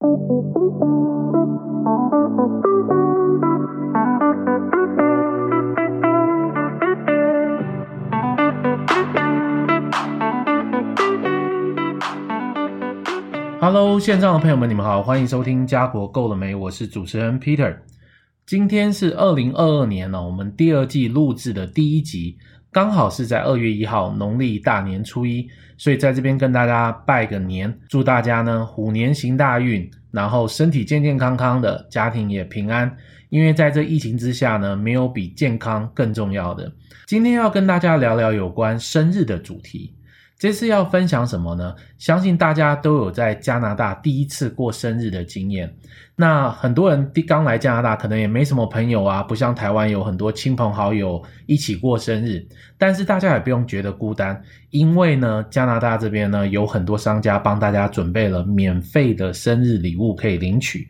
Hello，线上的朋友们，你们好，欢迎收听家国够了没？我是主持人 Peter。今天是二零二二年呢，我们第二季录制的第一集，刚好是在二月一号，农历大年初一，所以在这边跟大家拜个年，祝大家呢虎年行大运，然后身体健健康康的，家庭也平安。因为在这疫情之下呢，没有比健康更重要的。今天要跟大家聊聊有关生日的主题。这次要分享什么呢？相信大家都有在加拿大第一次过生日的经验。那很多人刚来加拿大，可能也没什么朋友啊，不像台湾有很多亲朋好友一起过生日。但是大家也不用觉得孤单，因为呢，加拿大这边呢有很多商家帮大家准备了免费的生日礼物可以领取。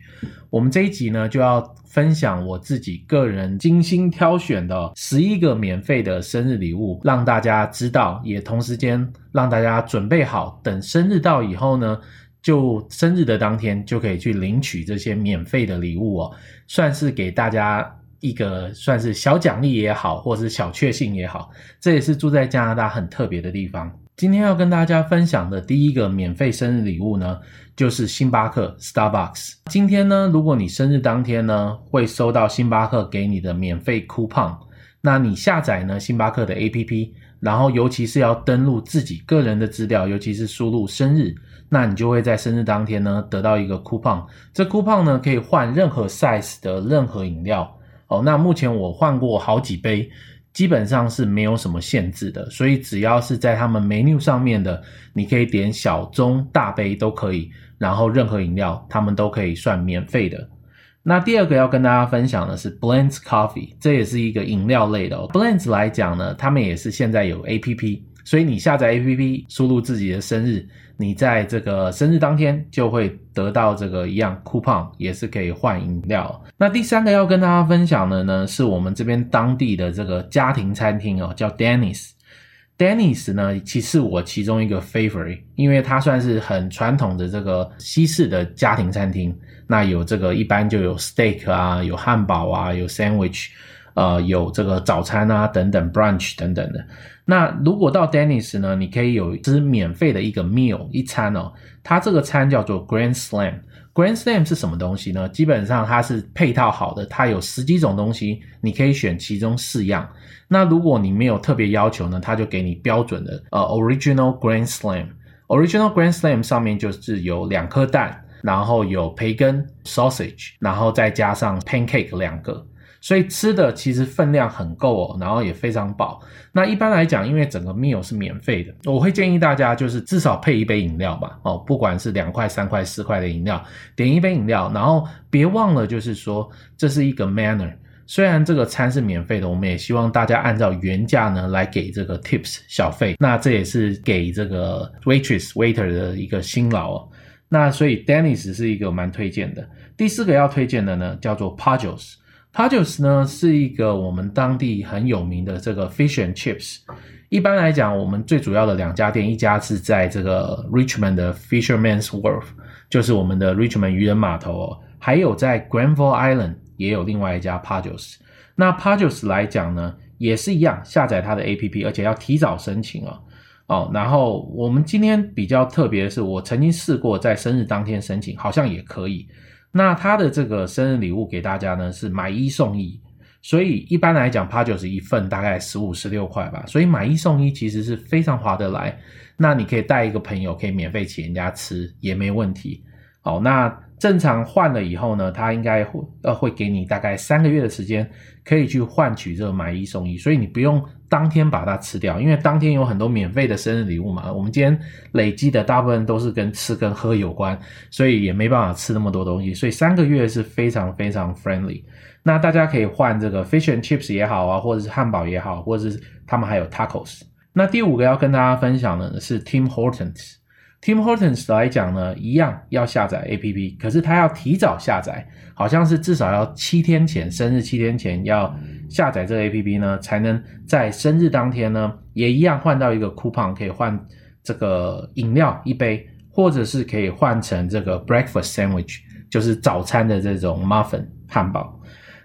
我们这一集呢，就要分享我自己个人精心挑选的十一个免费的生日礼物，让大家知道，也同时间让大家准备好，等生日到以后呢，就生日的当天就可以去领取这些免费的礼物哦，算是给大家一个算是小奖励也好，或是小确幸也好，这也是住在加拿大很特别的地方。今天要跟大家分享的第一个免费生日礼物呢，就是星巴克 （Starbucks）。今天呢，如果你生日当天呢，会收到星巴克给你的免费 coupon。那你下载呢星巴克的 APP，然后尤其是要登录自己个人的资料，尤其是输入生日，那你就会在生日当天呢得到一个 coupon。这 coupon 呢可以换任何 size 的任何饮料。哦，那目前我换过好几杯。基本上是没有什么限制的，所以只要是在他们 menu 上面的，你可以点小、中、大杯都可以，然后任何饮料他们都可以算免费的。那第二个要跟大家分享的是 Blends Coffee，这也是一个饮料类的哦。Blends 来讲呢，他们也是现在有 APP。所以你下载 APP，输入自己的生日，你在这个生日当天就会得到这个一样 coupon，也是可以换饮料。那第三个要跟大家分享的呢，是我们这边当地的这个家庭餐厅哦，叫 Dennis。Dennis 呢，其实我其中一个 favorite，因为它算是很传统的这个西式的家庭餐厅。那有这个一般就有 steak 啊，有汉堡啊，有 sandwich。呃，有这个早餐啊，等等，brunch 等等的。那如果到 Dennis 呢，你可以有一支免费的一个 meal 一餐哦。它这个餐叫做 Grand Slam。Grand Slam 是什么东西呢？基本上它是配套好的，它有十几种东西，你可以选其中四样。那如果你没有特别要求呢，它就给你标准的呃 Original Grand Slam。Original Grand Slam 上面就是有两颗蛋，然后有培根 sausage，然后再加上 pancake 两个。所以吃的其实分量很够哦，然后也非常饱。那一般来讲，因为整个 meal 是免费的，我会建议大家就是至少配一杯饮料吧。哦，不管是两块、三块、四块的饮料，点一杯饮料，然后别忘了就是说这是一个 manner。虽然这个餐是免费的，我们也希望大家按照原价呢来给这个 tips 小费。那这也是给这个 waitress waiter 的一个辛劳哦。那所以 Dennis 是一个蛮推荐的。第四个要推荐的呢，叫做 Pajos。Pajos 呢是一个我们当地很有名的这个 fish and chips。一般来讲，我们最主要的两家店，一家是在这个 Richmond 的 Fisherman's Wharf，就是我们的 Richmond 渔人码头哦。还有在 Granville Island 也有另外一家 Pajos。那 Pajos 来讲呢，也是一样，下载它的 APP，而且要提早申请哦。哦，然后我们今天比较特别的是，我曾经试过在生日当天申请，好像也可以。那他的这个生日礼物给大家呢是买一送一，所以一般来讲，Pajos 一份大概十五十六块吧，所以买一送一其实是非常划得来。那你可以带一个朋友，可以免费请人家吃也没问题。好，那正常换了以后呢，他应该会呃会给你大概三个月的时间，可以去换取这个买一送一，所以你不用当天把它吃掉，因为当天有很多免费的生日礼物嘛。我们今天累积的大部分都是跟吃跟喝有关，所以也没办法吃那么多东西，所以三个月是非常非常 friendly。那大家可以换这个 fish and chips 也好啊，或者是汉堡也好，或者是他们还有 tacos。那第五个要跟大家分享的是 Tim Hortons。Tim Hortons 来讲呢，一样要下载 APP，可是他要提早下载，好像是至少要七天前，生日七天前要下载这个 APP 呢，才能在生日当天呢，也一样换到一个 coupon，可以换这个饮料一杯，或者是可以换成这个 breakfast sandwich，就是早餐的这种 muffin 汉堡。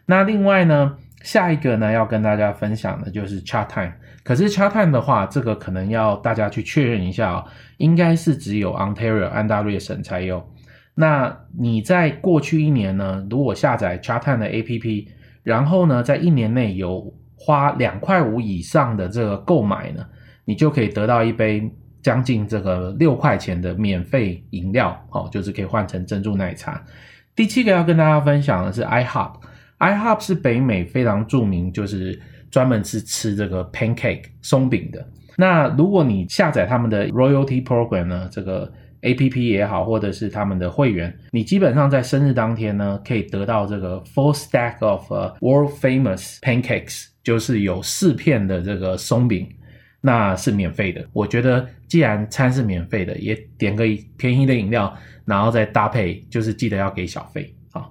那另外呢，下一个呢要跟大家分享的就是 chat time。可是 Chatime 的话，这个可能要大家去确认一下哦，应该是只有 Ontario 安大略省才有。那你在过去一年呢，如果下载 Chatime 的 APP，然后呢，在一年内有花两块五以上的这个购买呢，你就可以得到一杯将近这个六块钱的免费饮料，哦，就是可以换成珍珠奶茶。第七个要跟大家分享的是 IHOP，IHOP 是北美非常著名，就是。专门是吃这个 pancake 松饼的。那如果你下载他们的 Royalty Program 呢，这个 APP 也好，或者是他们的会员，你基本上在生日当天呢，可以得到这个 full Stack of World Famous Pancakes，就是有四片的这个松饼，那是免费的。我觉得既然餐是免费的，也点个便宜的饮料，然后再搭配，就是记得要给小费啊。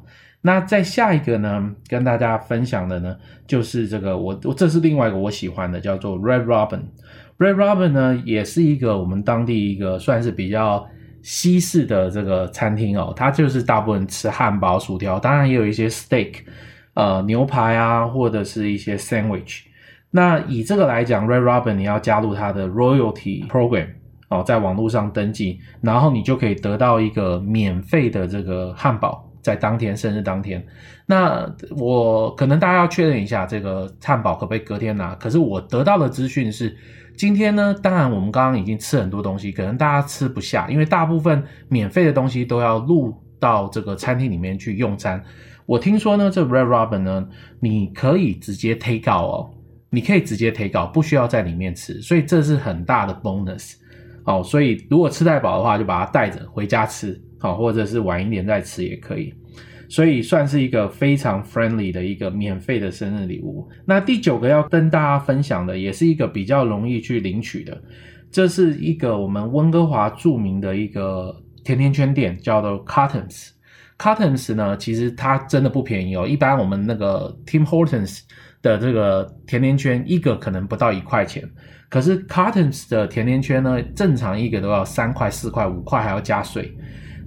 那再下一个呢，跟大家分享的呢，就是这个我我这是另外一个我喜欢的，叫做 Red Robin。Red Robin 呢，也是一个我们当地一个算是比较西式的这个餐厅哦，它就是大部分吃汉堡、薯条，当然也有一些 steak，呃，牛排啊，或者是一些 sandwich。那以这个来讲，Red Robin 你要加入它的 Royalty Program 哦，在网络上登记，然后你就可以得到一个免费的这个汉堡。在当天生日当天，那我可能大家要确认一下这个汉堡可不可以隔天拿？可是我得到的资讯是，今天呢，当然我们刚刚已经吃很多东西，可能大家吃不下，因为大部分免费的东西都要入到这个餐厅里面去用餐。我听说呢，这 Red Robin 呢，你可以直接 take out 哦，你可以直接 take out，不需要在里面吃，所以这是很大的 bonus 哦。所以如果吃太饱的话，就把它带着回家吃。好，或者是晚一点再吃也可以，所以算是一个非常 friendly 的一个免费的生日礼物。那第九个要跟大家分享的，也是一个比较容易去领取的，这是一个我们温哥华著名的一个甜甜圈店，叫做 Cartons。Cartons 呢，其实它真的不便宜哦。一般我们那个 Tim Hortons 的这个甜甜圈，一个可能不到一块钱，可是 Cartons 的甜甜圈呢，正常一个都要三块、四块、五块，还要加税。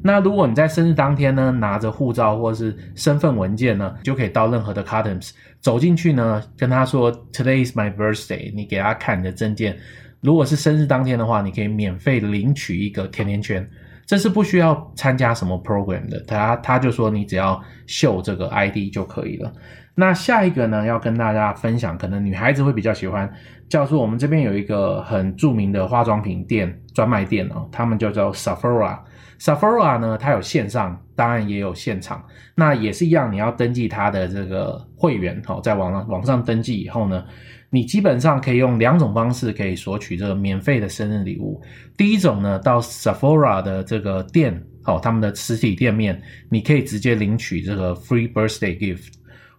那如果你在生日当天呢，拿着护照或是身份文件呢，就可以到任何的 Customs 走进去呢，跟他说 Today is my birthday，你给他看你的证件。如果是生日当天的话，你可以免费领取一个甜甜圈，这是不需要参加什么 program 的。他他就说你只要秀这个 ID 就可以了。那下一个呢，要跟大家分享，可能女孩子会比较喜欢，叫做我们这边有一个很著名的化妆品店专卖店哦，他们就叫 Sephora。Sephora 呢，它有线上，当然也有现场。那也是一样，你要登记它的这个会员，好，在网上网上登记以后呢，你基本上可以用两种方式可以索取这个免费的生日礼物。第一种呢，到 Sephora 的这个店，好，他们的实体店面，你可以直接领取这个 free birthday gift。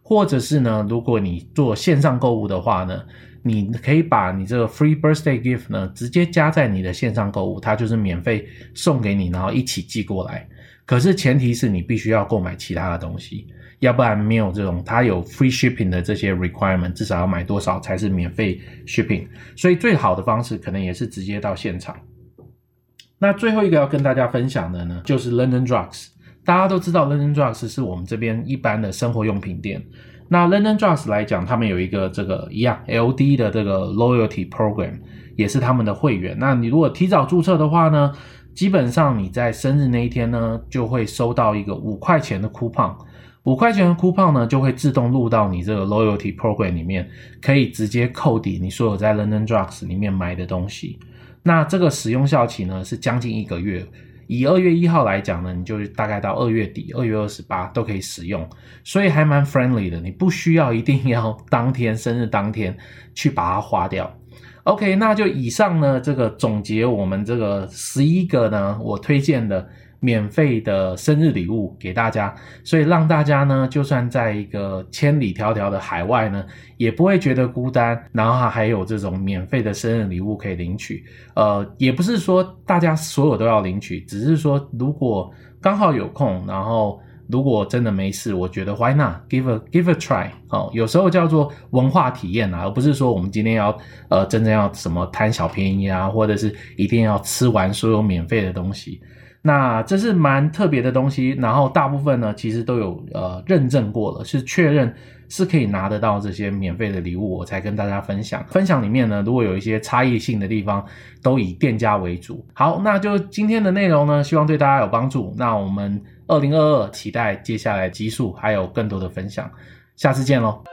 或者是呢，如果你做线上购物的话呢，你可以把你这个 free birthday gift 呢，直接加在你的线上购物，它就是免费送给你，然后一起寄过来。可是前提是你必须要购买其他的东西，要不然没有这种它有 free shipping 的这些 requirement，至少要买多少才是免费 shipping。所以最好的方式可能也是直接到现场。那最后一个要跟大家分享的呢，就是 London Drugs。大家都知道 London Drugs 是我们这边一般的生活用品店。那 London Drugs 来讲，他们有一个这个一样 LD 的这个 Loyalty Program，也是他们的会员。那你如果提早注册的话呢，基本上你在生日那一天呢，就会收到一个五块钱的 coupon。五块钱的 coupon 呢，就会自动入到你这个 Loyalty Program 里面，可以直接扣抵你所有在 London Drugs 里面买的东西。那这个使用效期呢，是将近一个月。以二月一号来讲呢，你就大概到二月底，二月二十八都可以使用，所以还蛮 friendly 的。你不需要一定要当天生日当天去把它花掉。OK，那就以上呢，这个总结我们这个十一个呢，我推荐的。免费的生日礼物给大家，所以让大家呢，就算在一个千里迢迢的海外呢，也不会觉得孤单。然后还有这种免费的生日礼物可以领取。呃，也不是说大家所有都要领取，只是说如果刚好有空，然后如果真的没事，我觉得 Why not give a give a try？哦，有时候叫做文化体验啊，而不是说我们今天要呃真正要什么贪小便宜啊，或者是一定要吃完所有免费的东西。那这是蛮特别的东西，然后大部分呢其实都有呃认证过了，是确认是可以拿得到这些免费的礼物，我才跟大家分享。分享里面呢，如果有一些差异性的地方，都以店家为主。好，那就今天的内容呢，希望对大家有帮助。那我们二零二二期待接下来基数还有更多的分享，下次见喽。